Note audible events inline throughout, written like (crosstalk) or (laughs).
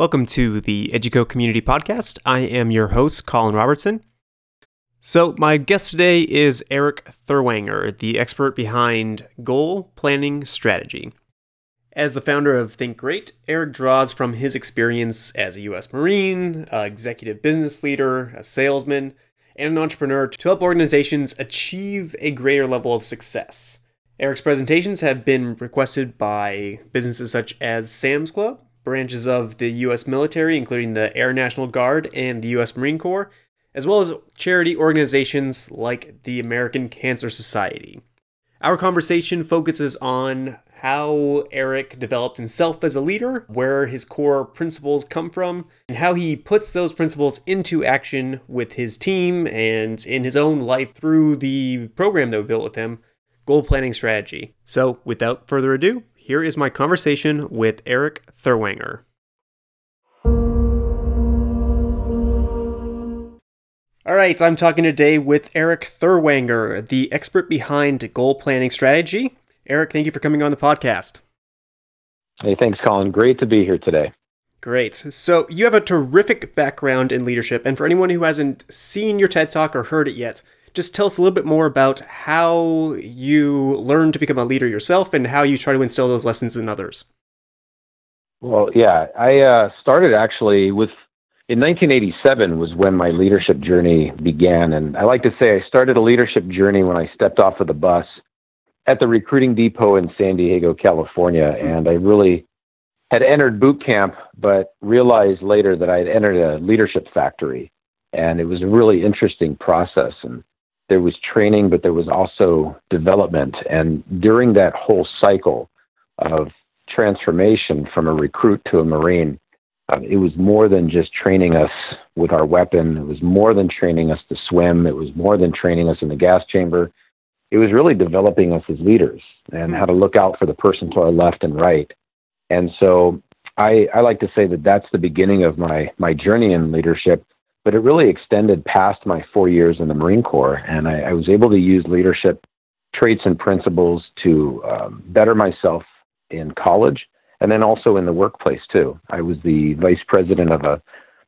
Welcome to the Educo Community Podcast. I am your host, Colin Robertson. So, my guest today is Eric Thurwanger, the expert behind goal planning strategy. As the founder of Think Great, Eric draws from his experience as a U.S. Marine, executive business leader, a salesman, and an entrepreneur to help organizations achieve a greater level of success. Eric's presentations have been requested by businesses such as Sam's Club, branches of the U.S. military, including the Air National Guard and the U.S. Marine Corps, as well as charity organizations like the American Cancer Society. Our conversation focuses on how Eric developed himself as a leader, where his core principles come from, and how he puts those principles into action with his team and in his own life through the program that we built with him, Goal Planning Strategy. So, without further ado, here is my conversation with Eric Thurwanger. All right, I'm talking today with Eric Thurwanger, the expert behind goal planning strategy. Eric, thank you for coming on the podcast. Hey, thanks, Colin. Great to be here today. Great. So, you have a terrific background in leadership. And for anyone who hasn't seen your TED Talk or heard it yet, just tell us a little bit more about how you learned to become a leader yourself and how you try to instill those lessons in others. Well, yeah, I uh, started actually with in 1987 was when my leadership journey began. And I like to say I started a leadership journey when I stepped off of the bus at the recruiting depot in San Diego, California, and I really had entered boot camp, but realized later that I had entered a leadership factory, and it was a really interesting process. And there was training, but there was also development. And during that whole cycle of transformation from a recruit to a Marine, uh, it was more than just training us with our weapon. It was more than training us to swim. It was more than training us in the gas chamber it was really developing us as leaders and how to look out for the person to our left and right. And so I, I like to say that that's the beginning of my, my journey in leadership, but it really extended past my four years in the Marine Corps. And I, I was able to use leadership traits and principles to um, better myself in college and then also in the workplace too. I was the vice president of a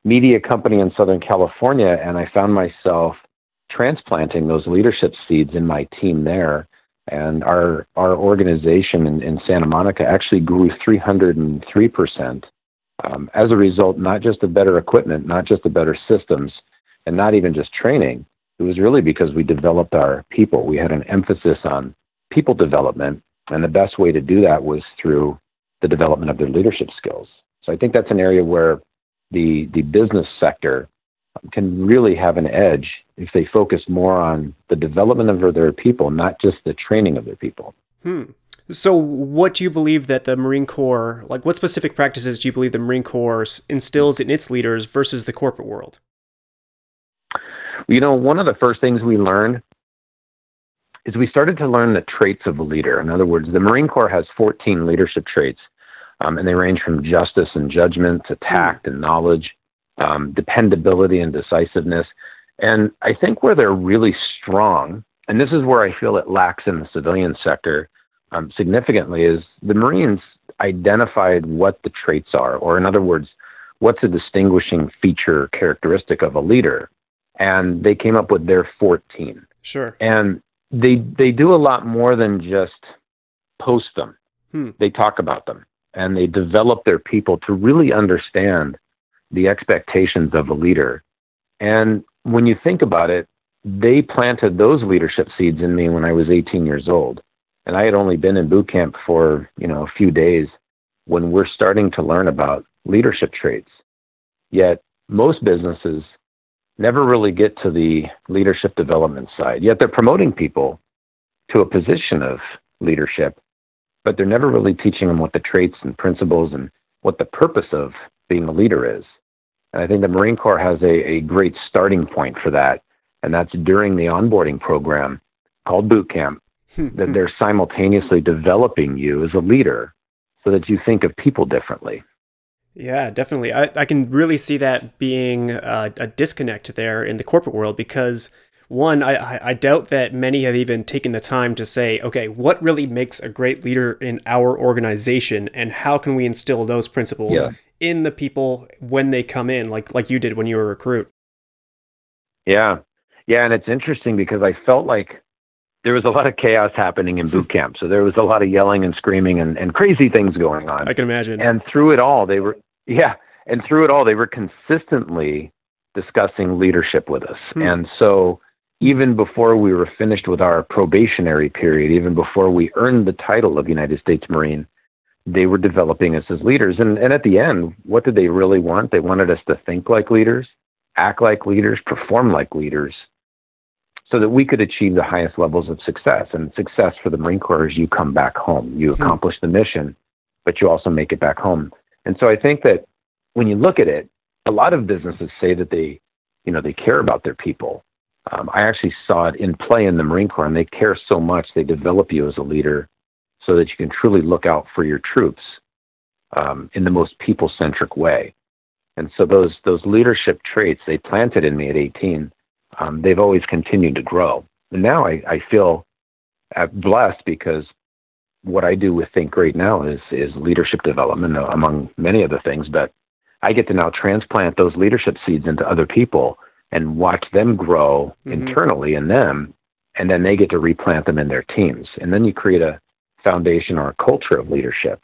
media company in Southern California, and I found myself transplanting those leadership seeds in my team there. And our our organization in, in Santa Monica actually grew 303 percent um, as a result, not just of better equipment, not just of better systems, and not even just training. It was really because we developed our people. We had an emphasis on people development, and the best way to do that was through the development of their leadership skills. So I think that's an area where the the business sector can really have an edge if they focus more on the development of their people, not just the training of their people. Hmm. So, what do you believe that the Marine Corps, like, what specific practices do you believe the Marine Corps instills in its leaders versus the corporate world? You know, one of the first things we learned is we started to learn the traits of a leader. In other words, the Marine Corps has 14 leadership traits, um, and they range from justice and judgment to tact and knowledge um, dependability and decisiveness. And I think where they're really strong, and this is where I feel it lacks in the civilian sector um, significantly, is the Marines identified what the traits are, or in other words, what's a distinguishing feature characteristic of a leader, and they came up with their 14. Sure. And they they do a lot more than just post them. Hmm. They talk about them and they develop their people to really understand the expectations of a leader. And when you think about it, they planted those leadership seeds in me when I was 18 years old. And I had only been in boot camp for, you know, a few days when we're starting to learn about leadership traits. Yet most businesses never really get to the leadership development side. Yet they're promoting people to a position of leadership, but they're never really teaching them what the traits and principles and what the purpose of being a leader is. And I think the Marine Corps has a, a great starting point for that. And that's during the onboarding program called boot camp, Hmm. that they're simultaneously developing you as a leader so that you think of people differently. Yeah, definitely. I, I can really see that being a, a disconnect there in the corporate world because one, I, I doubt that many have even taken the time to say, okay, what really makes a great leader in our organization and how can we instill those principles yeah in the people when they come in, like like you did when you were a recruit. Yeah, yeah, and it's interesting because I felt like there was a lot of chaos happening in boot camp. So there was a lot of yelling and screaming and, and crazy things going on. I can imagine. And through it all, they were yeah, and through it all, they were consistently discussing leadership with us. Hmm. And so even before we were finished with our probationary period, even before we earned the title of United States Marine, they were developing us as leaders. And, and at the end, what did they really want? They wanted us to think like leaders, act like leaders, perform like leaders, so that we could achieve the highest levels of success. And success for the Marine Corps is you come back home, you hmm. accomplish the mission, but you also make it back home. And so I think that when you look at it, a lot of businesses say that they, you know, they care about their people. Um, I actually saw it in play in the Marine Corps, and they care so much they develop you as a leader so that you can truly look out for your troops um, in the most people-centric way. And so those those leadership traits they planted in me at 18, um, they've always continued to grow. And now I, I feel uh, blessed because what I do with Think Great now is is leadership development, uh, among many other things. But I get to now transplant those leadership seeds into other people and watch them grow mm-hmm. internally in them, and then they get to replant them in their teams, and then you create a foundation or a culture of leadership.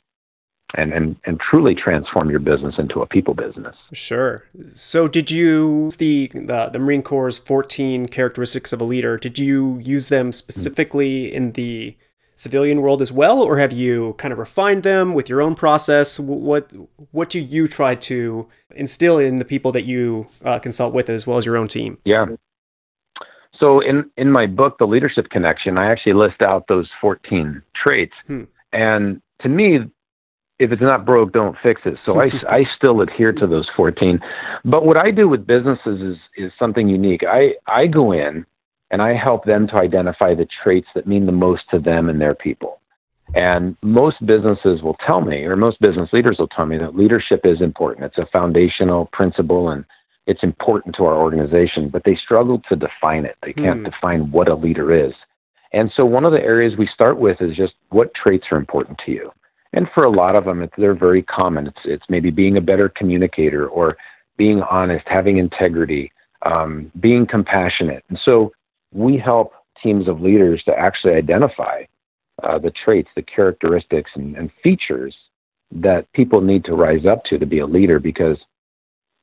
And, and and truly transform your business into a people business. Sure. So, did you the the, the Marine Corps' fourteen characteristics of a leader? Did you use them specifically in the civilian world as well, or have you kind of refined them with your own process? What what do you try to instill in the people that you uh, consult with, as well as your own team? Yeah. So in in my book, The Leadership Connection, I actually list out those 14 traits, hmm. and to me, if it's not broke, don't fix it. So I, I still adhere to those 14. But what I do with businesses is is something unique. I I go in and I help them to identify the traits that mean the most to them and their people. And most businesses will tell me, or most business leaders will tell me, that leadership is important. It's a foundational principle and it's important to our organization, but they struggle to define it. They can't hmm. define what a leader is. And so, one of the areas we start with is just what traits are important to you. And for a lot of them, it's, they're very common. It's, it's maybe being a better communicator or being honest, having integrity, um, being compassionate. And so, we help teams of leaders to actually identify uh, the traits, the characteristics, and, and features that people need to rise up to to be a leader. Because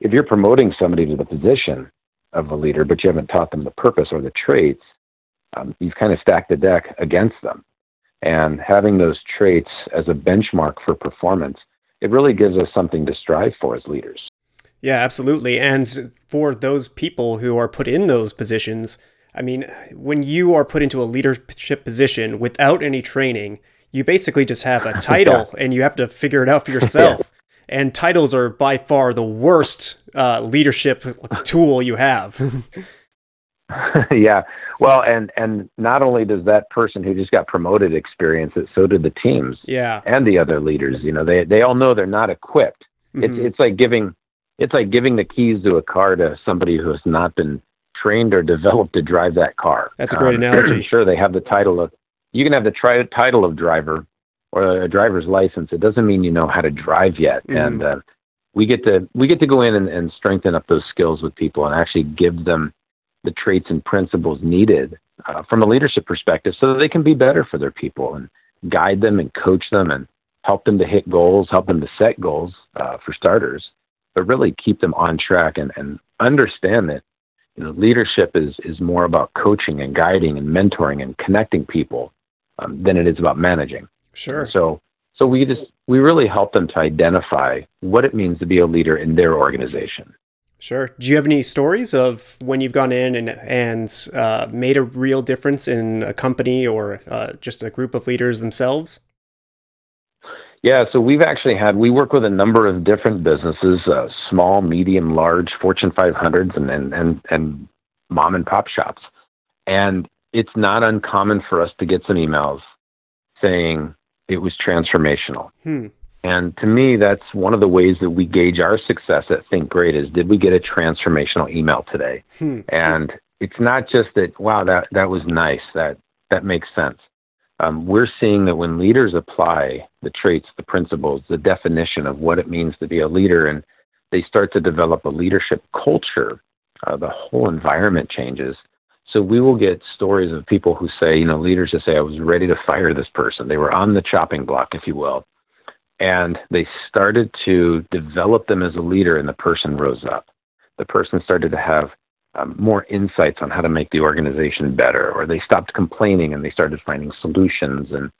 if you're promoting somebody to the position of a leader, but you haven't taught them the purpose or the traits, um, you've kind of stacked the deck against them. And having those traits as a benchmark for performance, it really gives us something to strive for as leaders. Yeah, absolutely. And for those people who are put in those positions, I mean, when you are put into a leadership position without any training, you basically just have a (laughs) title yeah. and you have to figure it out for (laughs) yourself. yeah. And titles are by far the worst uh, leadership tool you have. (laughs) yeah. Well, and and not only does that person who just got promoted experience it, so did the teams. Yeah. And the other leaders. You know, they they all know they're not equipped. Mm-hmm. It's it's like giving it's like giving the keys to a car to somebody who has not been trained or developed to drive that car. That's a great um, analogy. sure, they have the title of. You can have the tri- title of driver or a driver's license. It doesn't mean you know how to drive yet. Mm. And uh, we get to we get to go in and, and strengthen up those skills with people and actually give them the traits and principles needed uh, from a leadership perspective, so that they can be better for their people and guide them and coach them and help them to hit goals, help them to set goals uh, for starters, but really keep them on track and, and understand that you know, leadership is is more about coaching and guiding and mentoring and connecting people um, than it is about managing. Sure. And so so we just we really help them to identify what it means to be a leader in their organization. Sure. Do you have any stories of when you've gone in and and uh, made a real difference in a company or uh, just a group of leaders themselves? Yeah, so we've actually had, we work with a number of different businesses, uh, small, medium, large, Fortune 500s, and, and, and, and mom and pop shops. And it's not uncommon for us to get some emails saying it was transformational. Hmm. And to me, that's one of the ways that we gauge our success at Think Great is did we get a transformational email today? Hmm. And it's not just that, wow, that, that was nice. That, that makes sense um, we're seeing that when leaders apply the traits, the principles, the definition of what it means to be a leader, and they start to develop a leadership culture, uh, the whole environment changes. So we will get stories of people who say, you know, leaders just say, I was ready to fire this person. They were on the chopping block, if you will. And they started to develop them as a leader, and the person rose up. The person started to have um, more insights on how to make the organization better, or they stopped complaining and they started finding solutions. And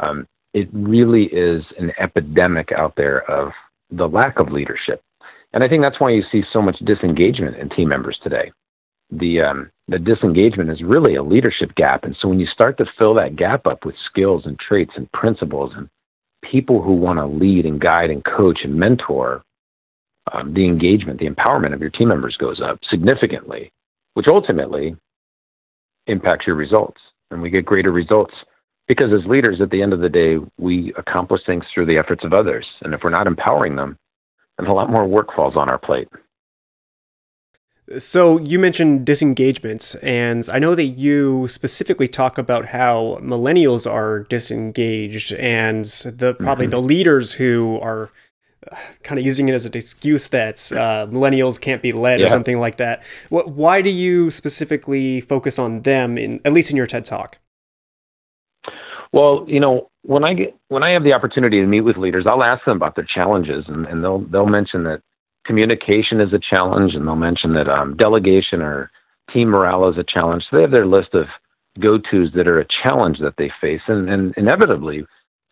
um, it really is an epidemic out there of the lack of leadership. And I think that's why you see so much disengagement in team members today. The um, the disengagement is really a leadership gap, and so when you start to fill that gap up with skills and traits and principles and people who want to lead and guide and coach and mentor, um, the engagement, the empowerment of your team members goes up significantly, which ultimately impacts your results. And we get greater results because as leaders, at the end of the day, we accomplish things through the efforts of others. And if we're not empowering them, then a lot more work falls on our plate. So you mentioned disengagement, and I know that you specifically talk about how millennials are disengaged, and the probably mm-hmm. the leaders who are kind of using it as an excuse that uh, millennials can't be led yeah. or something like that. What, why do you specifically focus on them in at least in your TED talk? Well, you know, when I get when I have the opportunity to meet with leaders, I'll ask them about their challenges, and, and they'll they'll mention that communication is a challenge, and they'll mention that um, delegation or team morale is a challenge. So they have their list of go tos that are a challenge that they face, and, and inevitably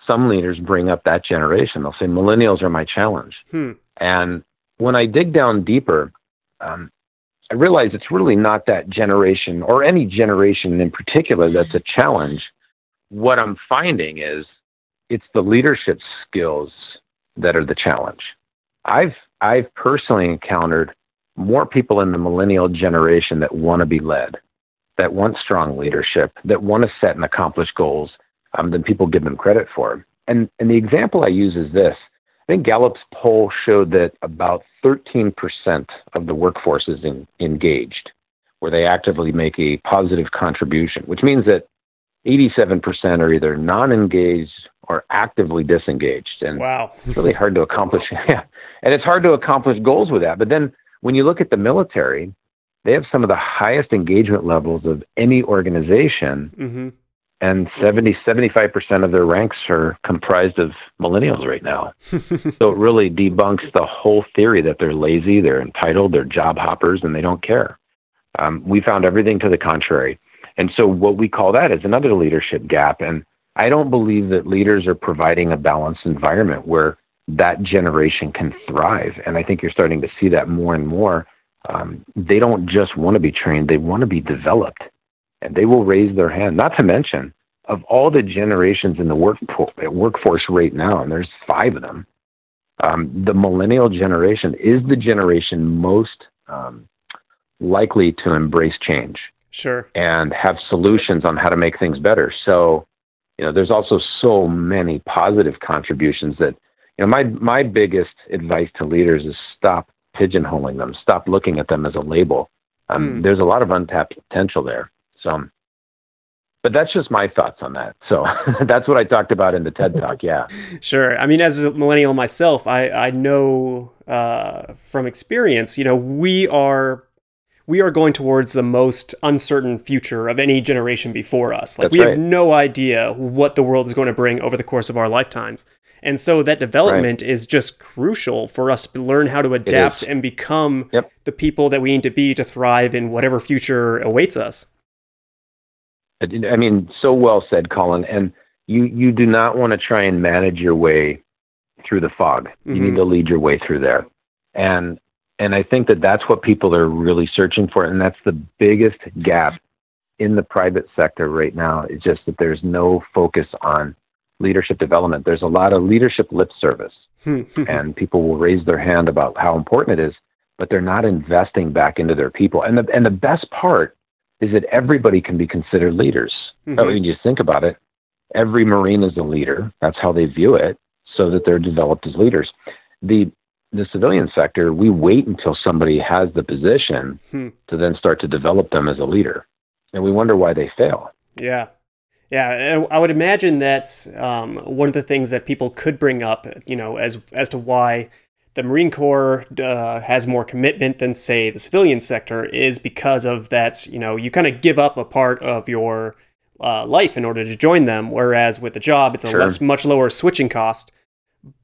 some leaders bring up that generation. They'll say, millennials are my challenge. Hmm. And when I dig down deeper, um, I realize it's really not that generation or any generation in particular that's a challenge. What I'm finding is it's the leadership skills that are the challenge. I've I've personally encountered more people in the millennial generation that want to be led, that want strong leadership, that want to set and accomplish goals, um, than people give them credit for. And, and the example I use is this. I think Gallup's poll showed that about 13% of the workforce is in, engaged, where they actively make a positive contribution, which means that 87% are either non engaged or actively disengaged. And wow. it's really hard to accomplish. (laughs) Yeah. And it's hard to accomplish goals with that. But then when you look at the military, they have some of the highest engagement levels of any organization. Mm-hmm and 70 75% of their ranks are comprised of millennials right now (laughs) so it really debunks the whole theory that they're lazy they're entitled they're job hoppers and they don't care um, we found everything to the contrary and so what we call that is another leadership gap and i don't believe that leaders are providing a balanced environment where that generation can thrive and i think you're starting to see that more and more um, they don't just want to be trained they want to be developed and they will raise their hand. Not to mention, of all the generations in the work, workforce right now, and there's five of them, um, the millennial generation is the generation most um, likely to embrace change. Sure. And have solutions on how to make things better. So, you know, there's also so many positive contributions that, you know, my my biggest advice to leaders is stop pigeonholing them, stop looking at them as a label. Um, mm. There's a lot of untapped potential there. So, but that's just my thoughts on that. So (laughs) that's what I talked about in the TED Talk. (laughs) Yeah. Sure. I mean, as a millennial myself, I I know uh, from experience, you know, we are we are going towards the most uncertain future of any generation before us. Like that's we right. have no idea what the world is going to bring over the course of our lifetimes. And so that development right. is just crucial for us to learn how to adapt and become yep. the people that we need to be to thrive in whatever future awaits us. I mean, so well said, Colin. And you you do not want to try and manage your way through the fog. Mm-hmm. You need mm-hmm. to lead your way through there. And and I think that that's what people are really searching for, and that's the biggest gap in the private sector right now. Is just that there's no focus on leadership development. There's a lot of leadership lip service, (laughs) and people will raise their hand about how important it is, but they're not investing back into their people. And the and the best part is that everybody can be considered leaders. Mm-hmm. I mean, you think about it, every Marine is a leader. That's how they view it, so that they're developed as leaders. The the civilian sector, we wait until somebody has the position hmm. to then start to develop them as a leader, and we wonder why they fail. Yeah, Yeah, I would imagine that um, one of the things that people could bring up, you know, as as to why the Marine Corps uh, has more commitment than, say, the civilian sector, is because of that. You know, you kind of give up a part of your uh, life in order to join them, whereas with the job, it's a sure. less, much lower switching cost.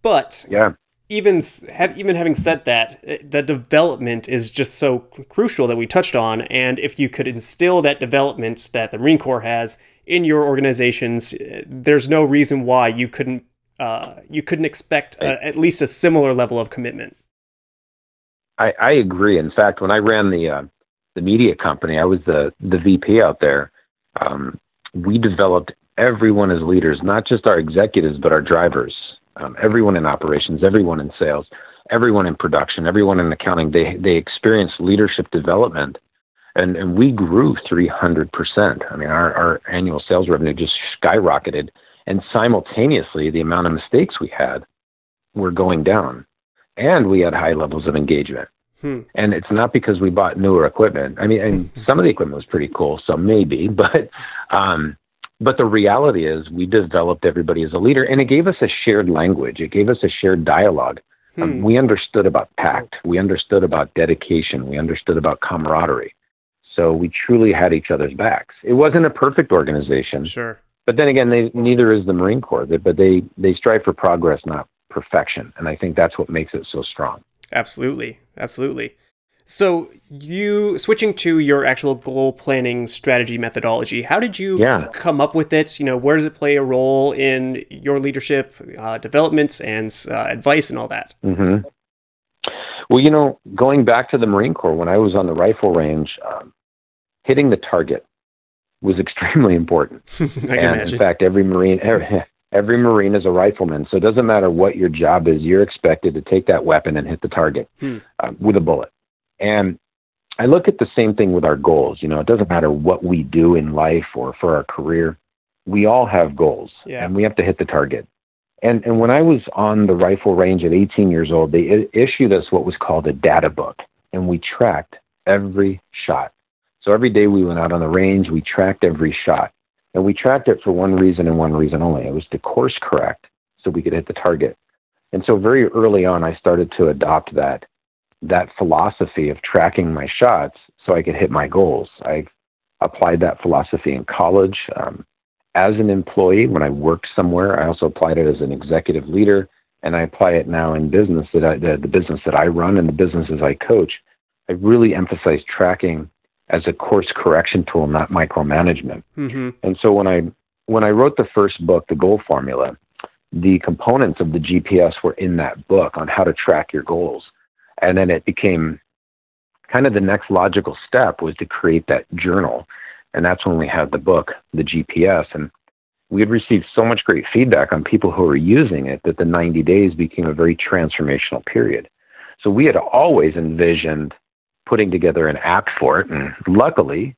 But yeah, even have, even having said that, eh, the development is just so crucial that we touched on. And if you could instill that development that the Marine Corps has in your organizations, eh, there's no reason why you couldn't uh, you couldn't expect a, at least a similar level of commitment. I, I agree. In fact, when I ran the uh, the media company, I was the the VP out there. Um, we developed everyone as leaders, not just our executives, but our drivers um, everyone in operations, everyone in sales, everyone in production, everyone in accounting, they they experience leadership development, and and we grew 300 percent. I mean, our our annual sales revenue just skyrocketed, and simultaneously, the amount of mistakes we had were going down, and we had high levels of engagement. Hmm. And it's not because we bought newer equipment. I mean, and (laughs) some of the equipment was pretty cool, so maybe, (laughs) but um, but the reality is, we developed everybody as a leader, and it gave us a shared language. It gave us a shared dialogue. Um, hmm. Um, we understood about tact. We understood about dedication. We understood about camaraderie. So we truly had each other's backs. It wasn't a perfect organization. Sure. But then again, they, neither is the Marine Corps. But they they strive for progress, not perfection. And I think that's what makes it so strong. Absolutely, absolutely. So you switching to your actual goal planning strategy methodology. How did you yeah. come up with it? You know, where does it play a role in your leadership uh, development and uh, advice and all that? Mm-hmm. Well, you know, going back to the Marine Corps, when I was on the rifle range, um, hitting the target was (laughs) extremely important. (laughs) and imagine. in fact, every Marine, every, (laughs) every Marine is a rifleman. So it doesn't matter what your job is, you're expected to take that weapon and hit the target hmm. uh, with a bullet. And I look at the same thing with our goals. You know, it doesn't matter what we do in life or for our career. We all have goals yeah. and we have to hit the target. And and when I was on the rifle range at 18 years old, they issued us what was called a data book and we tracked every shot. So every day we went out on the range, we tracked every shot. And we tracked it for one reason and one reason only. It was to course correct so we could hit the target. And so very early on I started to adopt that that philosophy of tracking my shots so I could hit my goals. I applied that philosophy in college. Um, as an employee, when I worked somewhere, I also applied it as an executive leader, and I apply it now in business that I, the, the business that I run and the businesses I coach. I really emphasize tracking as a course correction tool, not micromanagement. Mm-hmm. And so when I when I wrote the first book, The Goal Formula, the components of the GPS were in that book on how to track your goals. And then it became kind of the next logical step was to create that journal. And that's when we had the book, the GPS. And we had received so much great feedback on people who were using it that the 90 days became a very transformational period. So we had always envisioned putting together an app for it. And luckily,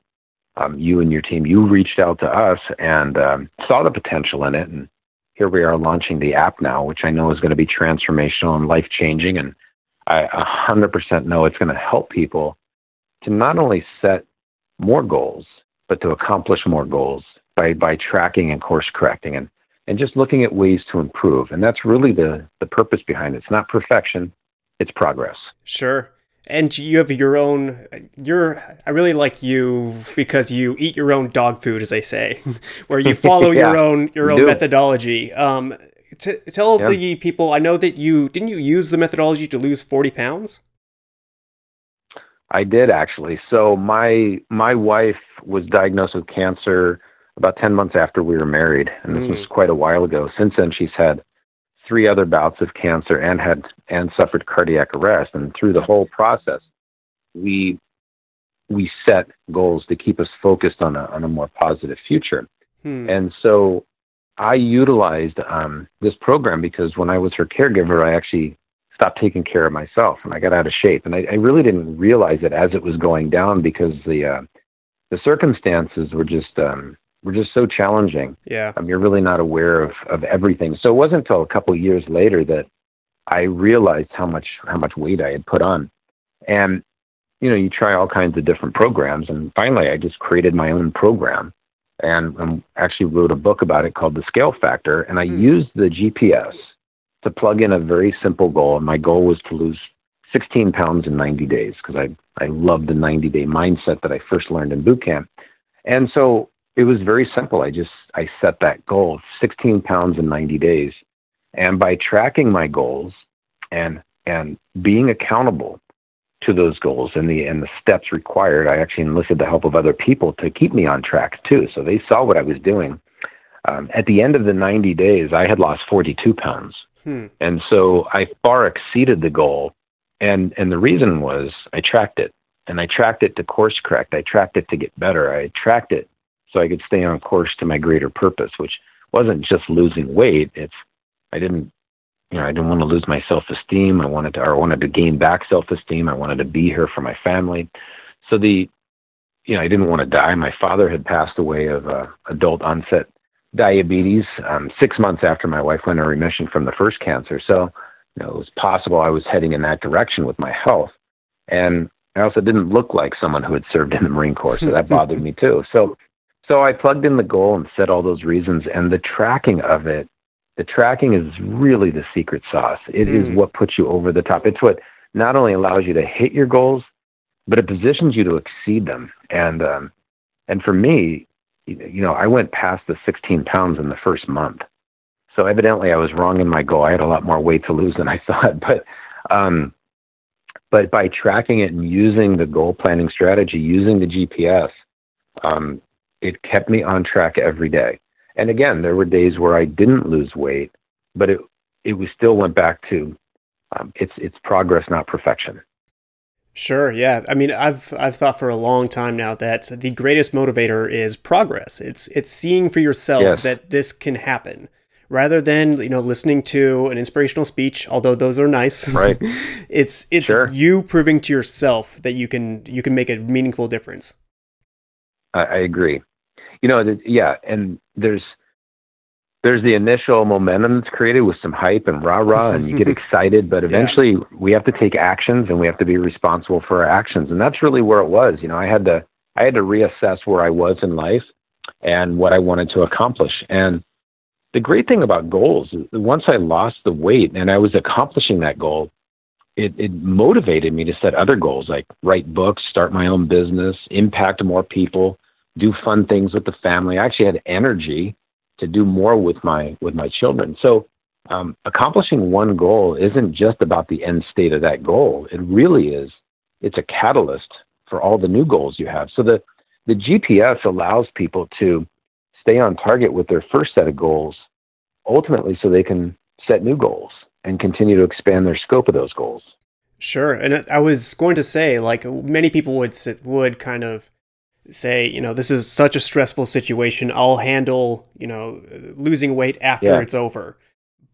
um, you and your team, you reached out to us and um, saw the potential in it. And here we are launching the app now, which I know is going to be transformational and life changing. And I 100% know it's going to help people to not only set more goals, but to accomplish more goals by, by tracking and course correcting and, and just looking at ways to improve. And that's really the, the purpose behind it. It's not perfection, it's progress. Sure. And you have your own, you're, I really like you because you eat your own dog food, as they say, (laughs) where you follow (laughs) yeah, your own, your own methodology. Um, t- tell yeah. the people. I know that you didn't you use the methodology to lose forty pounds. I did actually. So my my wife was diagnosed with cancer about ten months after we were married, and this mm. was quite a while ago. Since then, she's had three other bouts of cancer and had and suffered cardiac arrest. And through the whole process, we we set goals to keep us focused on a on a more positive future. Hmm. And so I utilized um, this program because when I was her caregiver, I actually stopped taking care of myself and I got out of shape. And I, I really didn't realize it as it was going down because the uh, the circumstances were just um, were just so challenging. Yeah, um, you're really not aware of of everything. So it wasn't until a couple of years later that I realized how much how much weight I had put on. And you know, you try all kinds of different programs, and finally, I just created my own program and, and actually wrote a book about it called The Scale Factor. And I hmm. used the GPS to plug in a very simple goal. And my goal was to lose 16 pounds in 90 days because I, I love the 90 day mindset that I first learned in boot camp. And so it was very simple. I just, I set that goal 16 pounds in 90 days. And by tracking my goals and, and being accountable to those goals and the, and the steps required, I actually enlisted the help of other people to keep me on track too. So they saw what I was doing. Um, at the end of the 90 days, I had lost 42 pounds. Hmm. And so I far exceeded the goal. And, and the reason was I tracked it and I tracked it to course correct. I tracked it to get better. I tracked it so I could stay on course to my greater purpose, which wasn't just losing weight. It's, I didn't, you know, I didn't want to lose my self esteem. I wanted to, or I wanted to gain back self esteem. I wanted to be here for my family. So the, you know, I didn't want to die. My father had passed away of uh, adult onset diabetes um, six months after my wife went in remission from the first cancer. So, you know, it was possible I was heading in that direction with my health. And I also didn't look like someone who had served in the Marine Corps, so that (laughs) bothered me too. So, so I plugged in the goal and set all those reasons, and the tracking of it, the tracking is really the secret sauce. It mm. is what puts you over the top. It's what not only allows you to hit your goals, but it positions you to exceed them. And um, and for me, you know, I went past the 16 pounds in the first month. So evidently I was wrong in my goal. I had a lot more weight to lose than I (laughs) thought, but um, but by tracking it and using the goal planning strategy, using the GPS, um, it kept me on track every day. And again, there were days where I didn't lose weight, but it it was still went back to um, it's it's progress, not perfection. Sure, yeah. I mean, I've I've thought for a long time now that the greatest motivator is progress. It's it's seeing for yourself yes. that this can happen rather than, you know, listening to an inspirational speech, although those are nice. Right. (laughs) it's it's sure. you proving to yourself that you can you can make a meaningful difference. I, I agree. You know, the, yeah, and there's there's the initial momentum that's created with some hype and rah rah, and you get (laughs) excited. But eventually, yeah. we have to take actions, and we have to be responsible for our actions. And that's really where it was. You know, I had to I had to reassess where I was in life and what I wanted to accomplish. And the great thing about goals is once I lost the weight and I was accomplishing that goal, it, it motivated me to set other goals like write books, start my own business, impact more people, do fun things with the family. I actually had energy to do more with my with my children. So um, accomplishing one goal isn't just about the end state of that goal. It really is. It's a catalyst for all the new goals you have. So the the GPS allows people to stay on target with their first set of goals, ultimately, so they can set new goals and continue to expand their scope of those goals. Sure, and I was going to say, like many people would would kind of say, you know, this is such a stressful situation. I'll handle, you know, losing weight after yeah. it's over.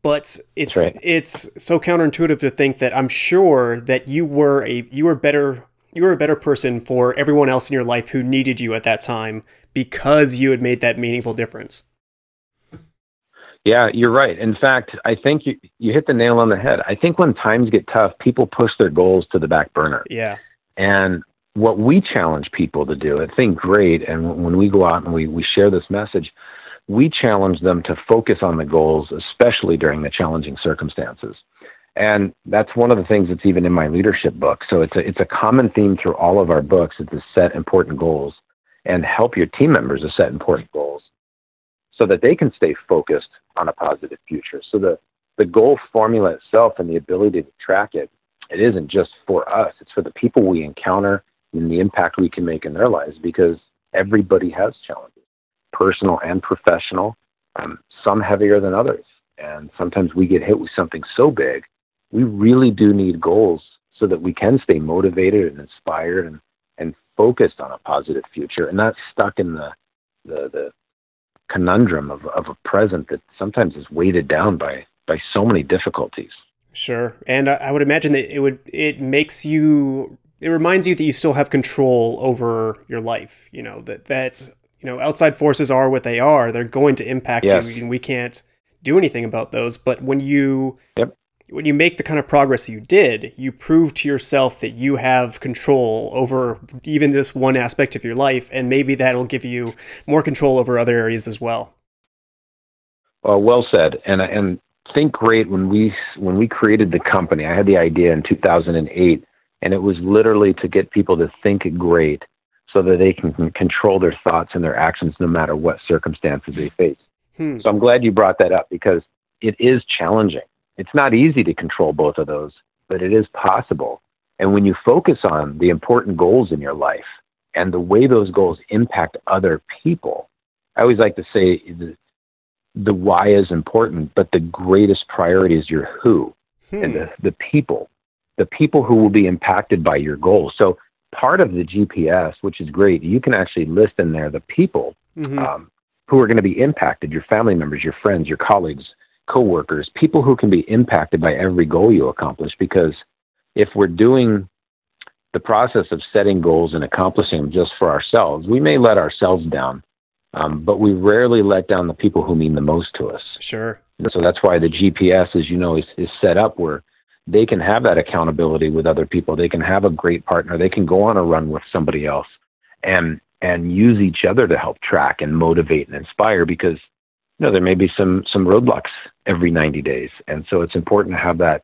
But it's right. it's so counterintuitive to think that I'm sure that you were a you were better you were a better person for everyone else in your life who needed you at that time because you had made that meaningful difference. Yeah, you're right. In fact, I think you you hit the nail on the head. I think when times get tough, people push their goals to the back burner. Yeah. And what we challenge people to do, I think great, and when we go out and we, we share this message, we challenge them to focus on the goals, especially during the challenging circumstances. And that's one of the things that's even in my leadership book. So it's a, it's a common theme through all of our books. It's to set important goals and help your team members to set important goals so that they can stay focused on a positive future. So the, the goal formula itself and the ability to track it, it isn't just for us. It's for the people we encounter and the impact we can make in their lives because everybody has challenges, personal and professional, um, some heavier than others. And sometimes we get hit with something so big, we really do need goals so that we can stay motivated and inspired and, and focused on a positive future and not stuck in the, the, the conundrum of, of a present that sometimes is weighted down by, by so many difficulties. Sure. And I would imagine that it would, it makes you it reminds you that you still have control over your life. You know that that's you know outside forces are what they are. They're going to impact yes. you, and we can't do anything about those. But when you yep. when you make the kind of progress you did, you prove to yourself that you have control over even this one aspect of your life, and maybe that'll give you more control over other areas as well. Well, well said. And and think great when we when we created the company. I had the idea in 2008, and it was literally to get people to think great, so that they can control their thoughts and their actions no matter what circumstances they face. Hmm. So I'm glad you brought that up because it is challenging. It's not easy to control both of those, but it is possible. And when you focus on the important goals in your life and the way those goals impact other people, I always like to say the, the why is important, but the greatest priority is your who hmm. and the, the people, the people who will be impacted by your goals. So part of the GPS, which is great, you can actually list in there the people mm-hmm. um, who are going to be impacted your family members, your friends, your colleagues, coworkers, people who can be impacted by every goal you accomplish. Because if we're doing the process of setting goals and accomplishing them just for ourselves, we may let ourselves down, um, but we rarely let down the people who mean the most to us. Sure. And so that's why the GPS, as you know, is, is set up where they can have that accountability with other people. They can have a great partner. They can go on a run with somebody else and and use each other to help track and motivate and inspire because you know there may be some some roadblocks every 90 days and so it's important to have that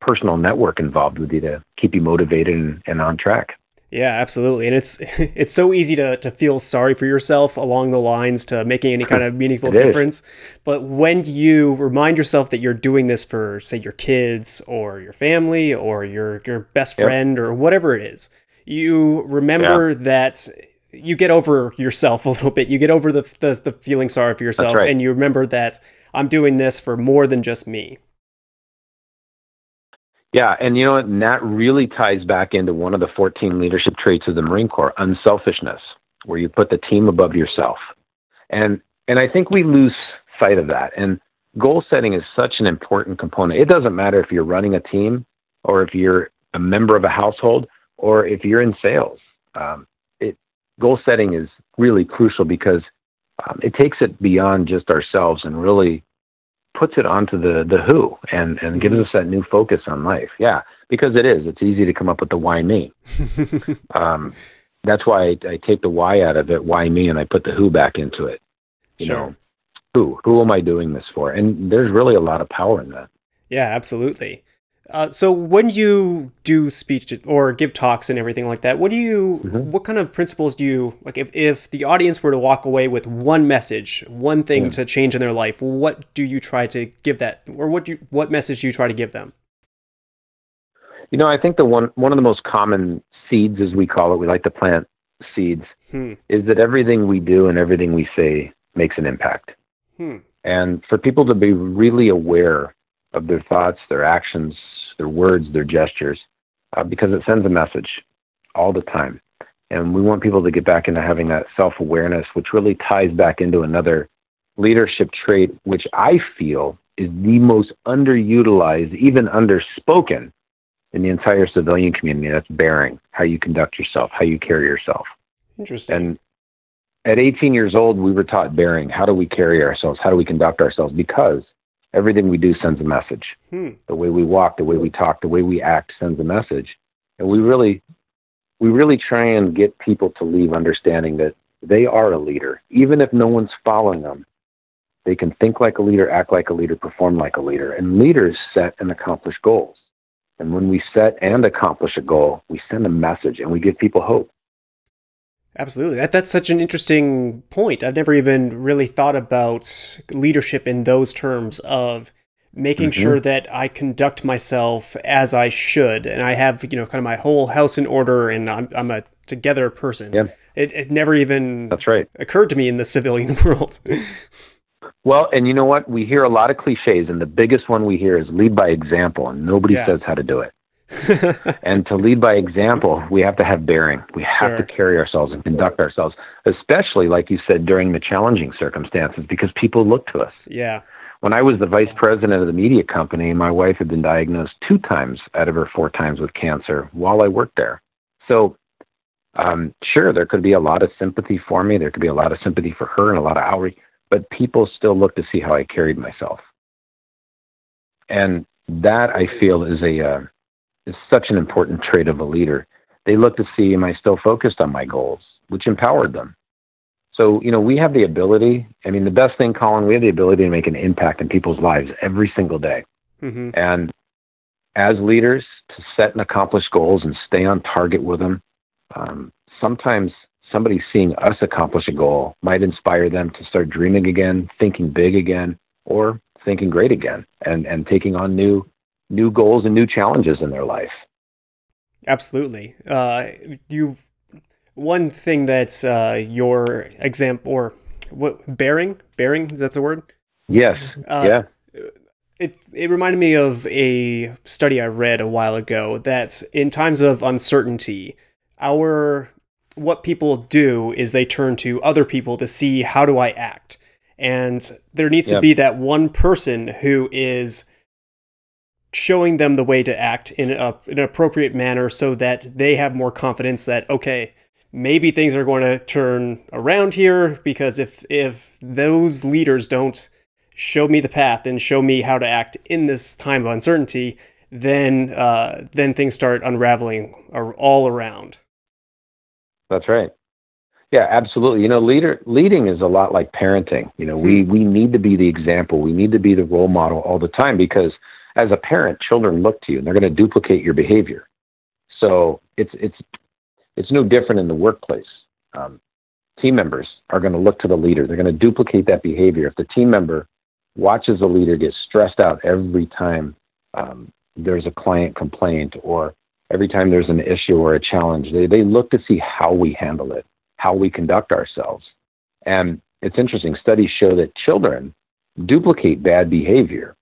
personal network involved with you to keep you motivated and, and on track yeah, absolutely. And it's (laughs) it's so easy to, to feel sorry for yourself along the lines to making any kind of (laughs) meaningful difference. But when you remind yourself that you're doing this for say your kids or your family or your your best friend yep. or whatever it is, you remember yeah. that you get over yourself (laughs) a little bit. You get over the the, the feeling sorry for yourself right. and you remember that I'm doing this for more than just me. Yeah, and you know what? And that really ties back into one of the 14 leadership traits of the Marine Corps, unselfishness, where you put the team above yourself. And and I think we lose sight of that. And goal setting is such an important component. It doesn't matter if you're running a team or if you're a member of a household or if you're in sales. Um, it goal setting is really crucial because um, it takes it beyond just ourselves and really puts it onto the the who and and gives mm-hmm. us that new focus on life. Yeah, because it is. It's easy to come up with the why me. (laughs) um, that's why I, I, take the why out of it, why me, and I put the who back into it. You sure. know, who who am I doing this for? And there's really a lot of power in that. Yeah, absolutely. Uh, so when you do speech or give talks and everything like that, what do you, mm-hmm. what kind of principles do you like? If if the audience were to walk away with one message, one thing to change in their life, what do you try to give that, or what do you, what message do you try to give them? You know, I think the one one of the most common seeds, as we call it, we like to plant seeds, hmm. is that everything we do and everything we say makes an impact. Hmm. And for people to be really aware of their thoughts, their actions, their words, their gestures, uh, because it sends a message all the time. And we want people to get back into having that self awareness, which really ties back into another leadership trait, which I feel is the most underutilized, even underspoken in the entire civilian community. That's bearing, how you conduct yourself, how you carry yourself. Interesting. And at 18 years old, we were taught bearing. How do we carry ourselves? How do we conduct ourselves? Because everything we do sends a message. Hmm. The way we walk, the way we talk, the way we act sends a message. And we really, we really try and get people to leave understanding that they are a leader, even if no one's following them. They can think like a leader, act like a leader, perform like a leader. And leaders set and accomplish goals. And when we set and accomplish a goal, we send a message and we give people hope. Absolutely. That, that's such an interesting point. I've never even really thought about leadership in those terms of making mm-hmm. sure that I conduct myself as I should and I have, you know, kind of my whole house in order and I'm, I'm a together person. Yeah. It, it never even That's right. occurred to me in the civilian (laughs) world. well, and you know what? We hear a lot of cliches and the biggest one we hear is lead by example and nobody yeah. says how to do it. (laughs) and to lead by example, we have to have bearing. We have sure. to carry ourselves and conduct ourselves, especially, like you said, during the challenging circumstances, because people look to us. Yeah. When I was the vice president of the media company, my wife had been diagnosed two times out of her four times with cancer while I worked there. So, um, sure, there could be a lot of sympathy for me. There could be a lot of sympathy for her and a lot of outreach, but people still look to see how I carried myself. And that I feel is a uh, is such an important trait of a leader. They look to see, am I still focused on my goals, which empowered them. So, you know, we have the ability. I mean, the best thing, Colin, we have the ability to make an impact in people's lives every single day. Mm-hmm. And as leaders, to set and accomplish goals and stay on target with them. Um, sometimes somebody seeing us accomplish a goal might inspire them to start dreaming again, thinking big again, or thinking great again, and and taking on new new goals and new challenges in their life. Absolutely. Uh, you one thing that's uh, your example or what bearing bearing is that the word? Yes. Uh, yeah. It it reminded me of a study I read a while ago that in times of uncertainty, our what people do is they turn to other people to see how do I act. And there needs to be that one person who is showing them the way to act in, a, in an appropriate manner so that they have more confidence that, okay, maybe things are going to turn around here because if if those leaders don't show me the path and show me how to act in this time of uncertainty, then uh, then things start unraveling all around. That's right. Yeah, absolutely. You know, leader leading is a lot like parenting. You know, we hmm. we need to be the example. We need to be the role model all the time because as a parent, children look to you and they're going to duplicate your behavior. So it's it's it's no different in the workplace. Um, team members are going to look to the leader. They're going to duplicate that behavior. If the team member watches the leader get stressed out every time um, there's a client complaint or every time there's an issue or a challenge, they, they look to see how we handle it, how we conduct ourselves. And it's interesting, studies show that children duplicate bad behavior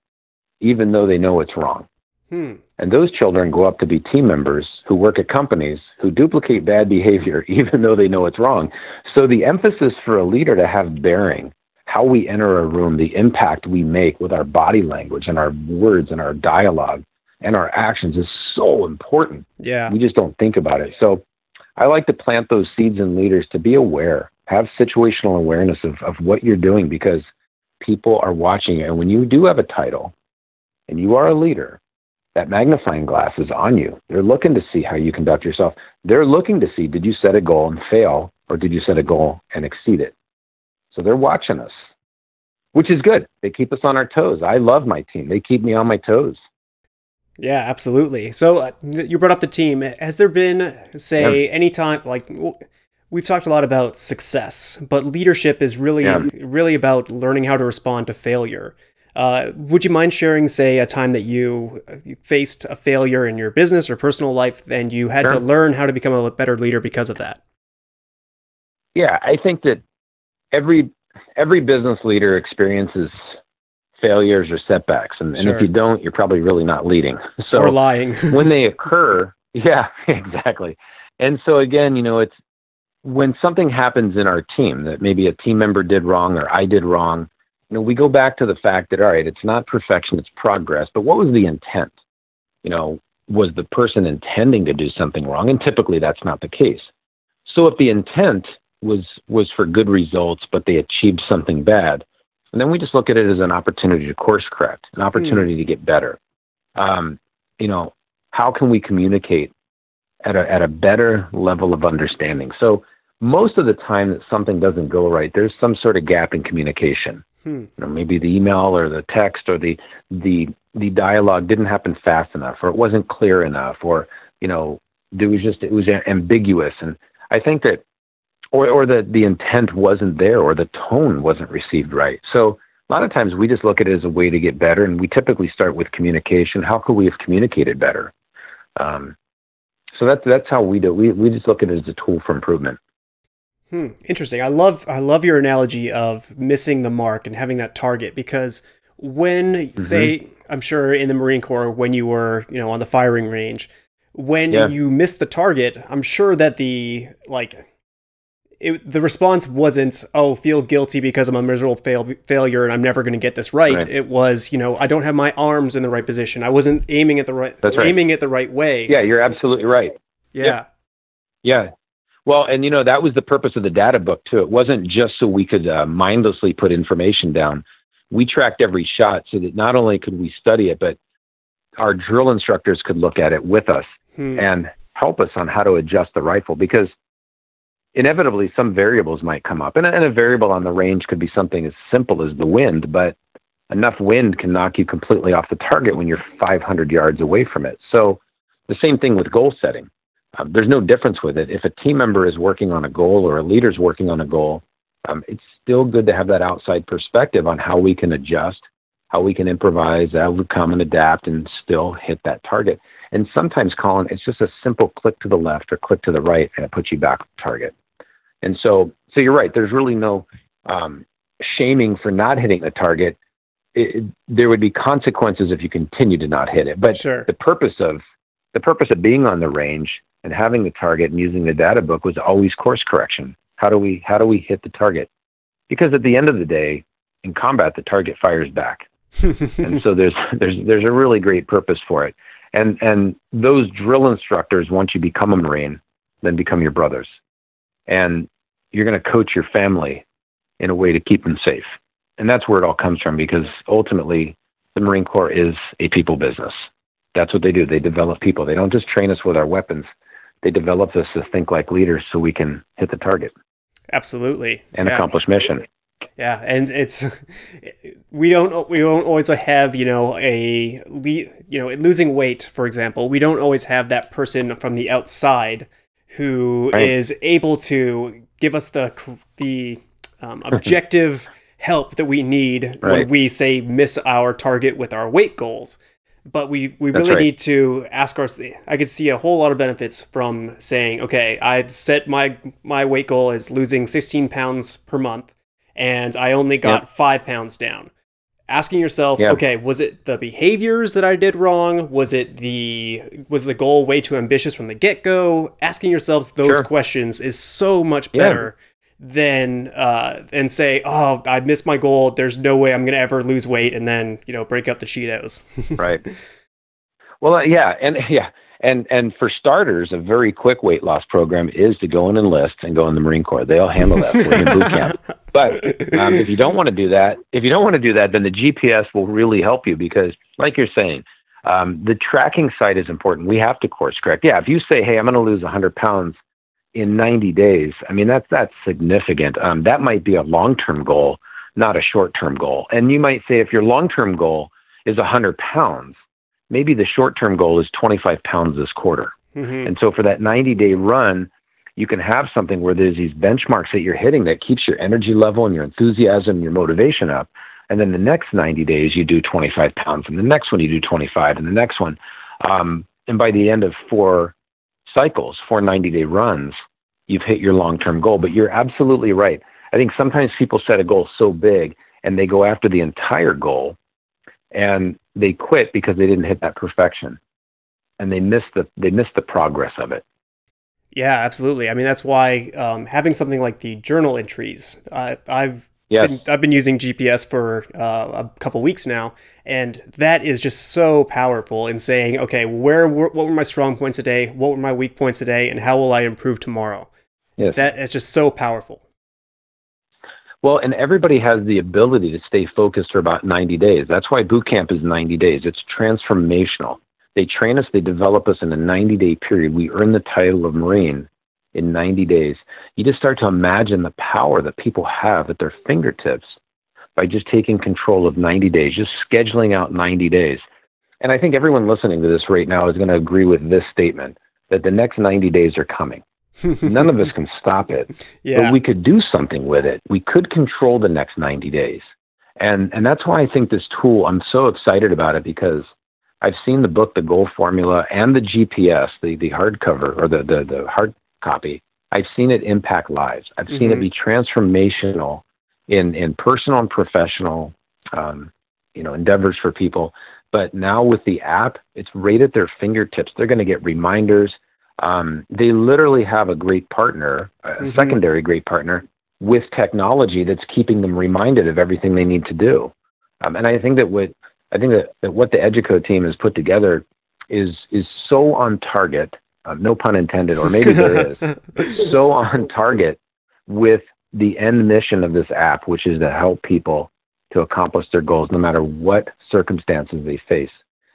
even though they know it's wrong. Hmm. And those children grow up to be team members who work at companies who duplicate bad behavior (laughs) even though they know it's wrong. So the emphasis for a leader to have bearing how we enter a room, the impact we make with our body language and our words and our dialogue and our actions is so important. Yeah. We just don't think about it. So I like to plant those seeds in leaders to be aware, have situational awareness of, of what you're doing because people are watching. And when you do have a title and you are a leader, that magnifying glass is on you. They're looking to see how you conduct yourself. They're looking to see did you set a goal and fail, or did you set a goal and exceed it? So they're watching us, which is good. They keep us on our toes. I love my team, they keep me on my toes. Yeah, absolutely. So uh, you brought up the team. Has there been, say, yeah. any time like we've talked a lot about success, but leadership is really, yeah. really about learning how to respond to failure. Uh, would you mind sharing, say, a time that you faced a failure in your business or personal life and you had sure. to learn how to become a better leader because of that? Yeah, I think that every every business leader experiences failures or setbacks, and, sure. and if you don't, you're probably really not leading. (laughs) So or lying (laughs) when they occur. Yeah, (laughs) exactly. And so again, you know, it's when something happens in our team that maybe a team member did wrong or I did wrong you know, we go back to the fact that, all right, it's not perfection, it's progress, but what was the intent? You know, was the person intending to do something wrong? And typically that's not the case. So if the intent was was for good results, but they achieved something bad, and then we just look at it as an opportunity to course correct, an opportunity mm. to get better. Um, you know, how can we communicate at a at a better level of understanding? So most of the time that something doesn't go right, there's some sort of gap in communication. Hmm. You know, maybe the email or the text or the the the dialogue didn't happen fast enough, or it wasn't clear enough, or you know, there was just it was ambiguous. And I think that, or or the the intent wasn't there, or the tone wasn't received right. So a lot of times we just look at it as a way to get better, and we typically start with communication. How could we have communicated better? Um, so that's that's how we do. We we just look at it as a tool for improvement. Hmm, interesting. I love I love your analogy of missing the mark and having that target because when mm-hmm. say I'm sure in the Marine Corps when you were you know on the firing range when yeah. you missed the target I'm sure that the like it, the response wasn't oh feel guilty because I'm a miserable fail, failure and I'm never going to get this right. right. It was you know I don't have my arms in the right position. I wasn't aiming at the right, That's aiming it the right way. Yeah, you're absolutely right. Yeah. yeah. Yeah, well, and you know that was the purpose of the data book too. It wasn't just so we could uh, mindlessly put information down. We tracked every shot so that not only could we study it, but our drill instructors could look at it with us hmm. and help us on how to adjust the rifle because inevitably some variables might come up. And, and a variable on the range could be something as simple as the wind, but enough wind can knock you completely off the target when you're 500 yards away from it. So the same thing with goal setting. Um, there's no difference with it. If a team member is working on a goal or a leader's working on a goal, um, it's still good to have that outside perspective on how we can adjust, how we can improvise, overcome, and adapt, and still hit that target. And sometimes, Colin, it's just a simple click to the left or click to the right, and it puts you back on target. And so, so you're right. There's really no um, shaming for not hitting the target. It, there would be consequences if you continue to not hit it. But sure. the purpose of the purpose of being on the range and having the target and using the data book was always course correction. How do we how do we hit the target? Because at the end of the day, in combat, the target fires back, (laughs) and so there's there's there's a really great purpose for it. And and those drill instructors, once you become a Marine, then become your brothers, and you're going to coach your family in a way to keep them safe. And that's where it all comes from, because ultimately, the Marine Corps is a people business. That's what they do. They develop people. They don't just train us with our weapons they developed us to think like leaders so we can hit the target. Absolutely. And yeah. accomplish mission. Yeah, and it's we don't we don't always have you know a you know losing weight for example. We don't always have that person from the outside who right. is able to give us the the um, (laughs) objective help that we need right. when we say miss our target with our weight goals but we we really right. need to ask ourselves. i could see a whole lot of benefits from saying okay i set my my weight goal as losing 16 pounds per month and i only got yep. five pounds down asking yourself yep. okay was it the behaviors that i did wrong was it the was the goal way too ambitious from the get-go asking yourselves those sure. questions is so much better than uh, and say, "Oh, I missed my goal. There's no way I'm going to ever lose weight," and then you know break up the Cheetos. (laughs) right. Well, uh, yeah, and (laughs) yeah, and and for starters, a very quick weight loss program is to go and enlist and go in the Marine Corps. They'll handle that for you in boot camp. (laughs) But um, if you don't want to do that, if you don't want to do that, then the GPS will really help you because, like you're saying, um, the tracking site is important. We have to course correct. Yeah, if you say, "Hey, I'm going to lose 100 pounds," in 90 days, I mean, that's, that's significant. Um, that might be a long term goal, not a short term goal. And you might say if your long term goal is 100 pounds, maybe the short term goal is 25 pounds this quarter. Mm-hmm. And so for that 90 day run, you can have something where there's these benchmarks that you're hitting that keeps your energy level and your enthusiasm, and your motivation up. And then the next 90 days, you do 25 pounds, and the next one, you do 25, and the next one. Um, and by the end of four cycles, four 90 day runs, you've hit your long term goal. But you're absolutely right. I think sometimes people set a goal so big and they go after the entire goal and they quit because they didn't hit that perfection and they miss the they miss the progress of it. Yeah, absolutely. I mean, that's why um, having something like the journal entries. Uh, I've Yes. Been, I've been using GPS for uh, a couple weeks now, and that is just so powerful in saying, okay, where what were my strong points today? What were my weak points today? And how will I improve tomorrow? Yes. That is just so powerful. Well, and everybody has the ability to stay focused for about 90 days. That's why boot camp is 90 days. It's transformational. They train us, they develop us in a 90 day period. We earn the title of Marine in 90 days, you just start to imagine the power that people have at their fingertips by just taking control of 90 days, just scheduling out 90 days. And I think everyone listening to this right now is going to agree with this statement that the next 90 days are coming. (laughs) None of us can stop it, yeah. but we could do something with it. We could control the next 90 days. And, and that's why I think this tool, I'm so excited about it because I've seen the book, The Goal Formula, and the GPS, the, the hardcover or the, the, the hard copy. I've seen it impact lives. I've mm-hmm. seen it mm-hmm. be transformational in in personal and professional, um, you know, endeavors for people. But now with the app, it's right at their fingertips. They're going to get reminders. Um, they literally have a great partner, a mm-hmm. secondary great partner with technology that's keeping them reminded of everything they need to do. Um, and I think that what I think that, that what the Educo team has put together is is so on target uh, no pun intended, or maybe there is, (laughs) so on target with the end mission of this app, which is to help people to accomplish their goals no matter what circumstances they face.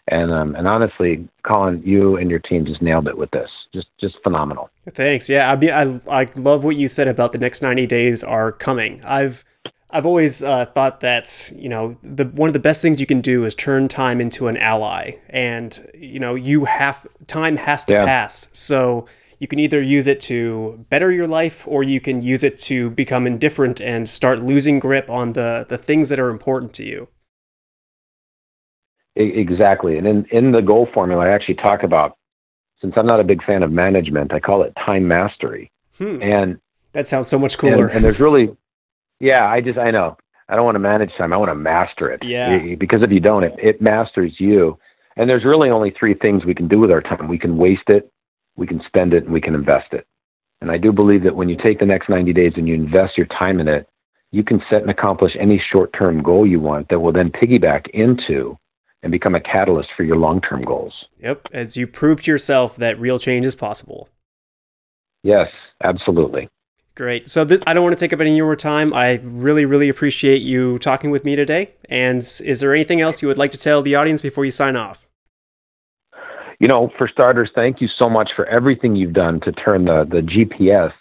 And um, and honestly, Colin, you and your team just nailed it with this. Just just phenomenal. Thanks. Yeah, I mean, I I love what you said about the next ninety days are coming. I've I've always uh, thought that you know the one of the best things you can do is turn time into an ally, and you know you have time has to Yeah. pass. So you can either use it to better your life, or you can use it to become indifferent and start losing grip on the the things that are important to you. Exactly. And in in the goal formula, I actually talk about since I'm not a big fan of management, I call it time mastery. Hmm, And that sounds so much and, cooler. and there's really, yeah, I just I know I don't want to manage time. I want to master it. Yeah. Because if you don't, it it masters you. And there's really only three things we can do with our time. We can waste it, we can spend it, and we can invest it. And I do believe that when you take the next 90 days and you invest your time in it, you can set and accomplish any short-term goal you want that will then piggyback into and become a catalyst for your long-term goals. yep, as you prove to yourself that real change is possible. Yes, absolutely. Great. So th- I don't want to take up any of your time. I really, really appreciate you talking with me today. And is there anything else you would like to tell the audience before you sign off? you know, for starters, thank you so much for everything you've done to turn the the GPS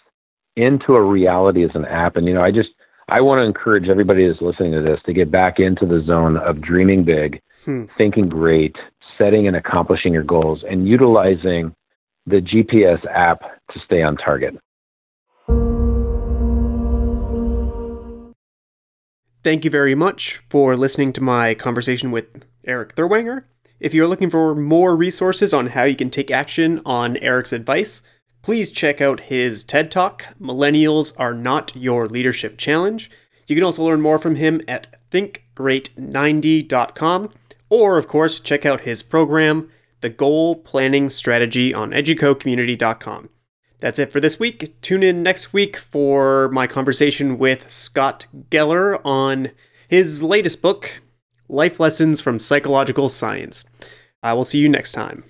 into a reality as an app. And you know, I just I want to encourage everybody that's listening to this to get back into the zone of dreaming big, Hmm. thinking great, setting and accomplishing your goals, and utilizing the GPS app to stay on target. Thank you very much for listening to my conversation with Erik Therwanger. If you're looking for more resources on how you can take action on Erik's advice, please check out his TED Talk, Millennials Are Not Your Leadership Challenge. You can also learn more from him at thinkgreat90.com, or, of course, check out his program, The Goal Planning Strategy, on educocommunity.com. That's it for this week. Tune in next week for my conversation with Scott Geller on his latest book, Life Lessons from Psychological Science. I will see you next time.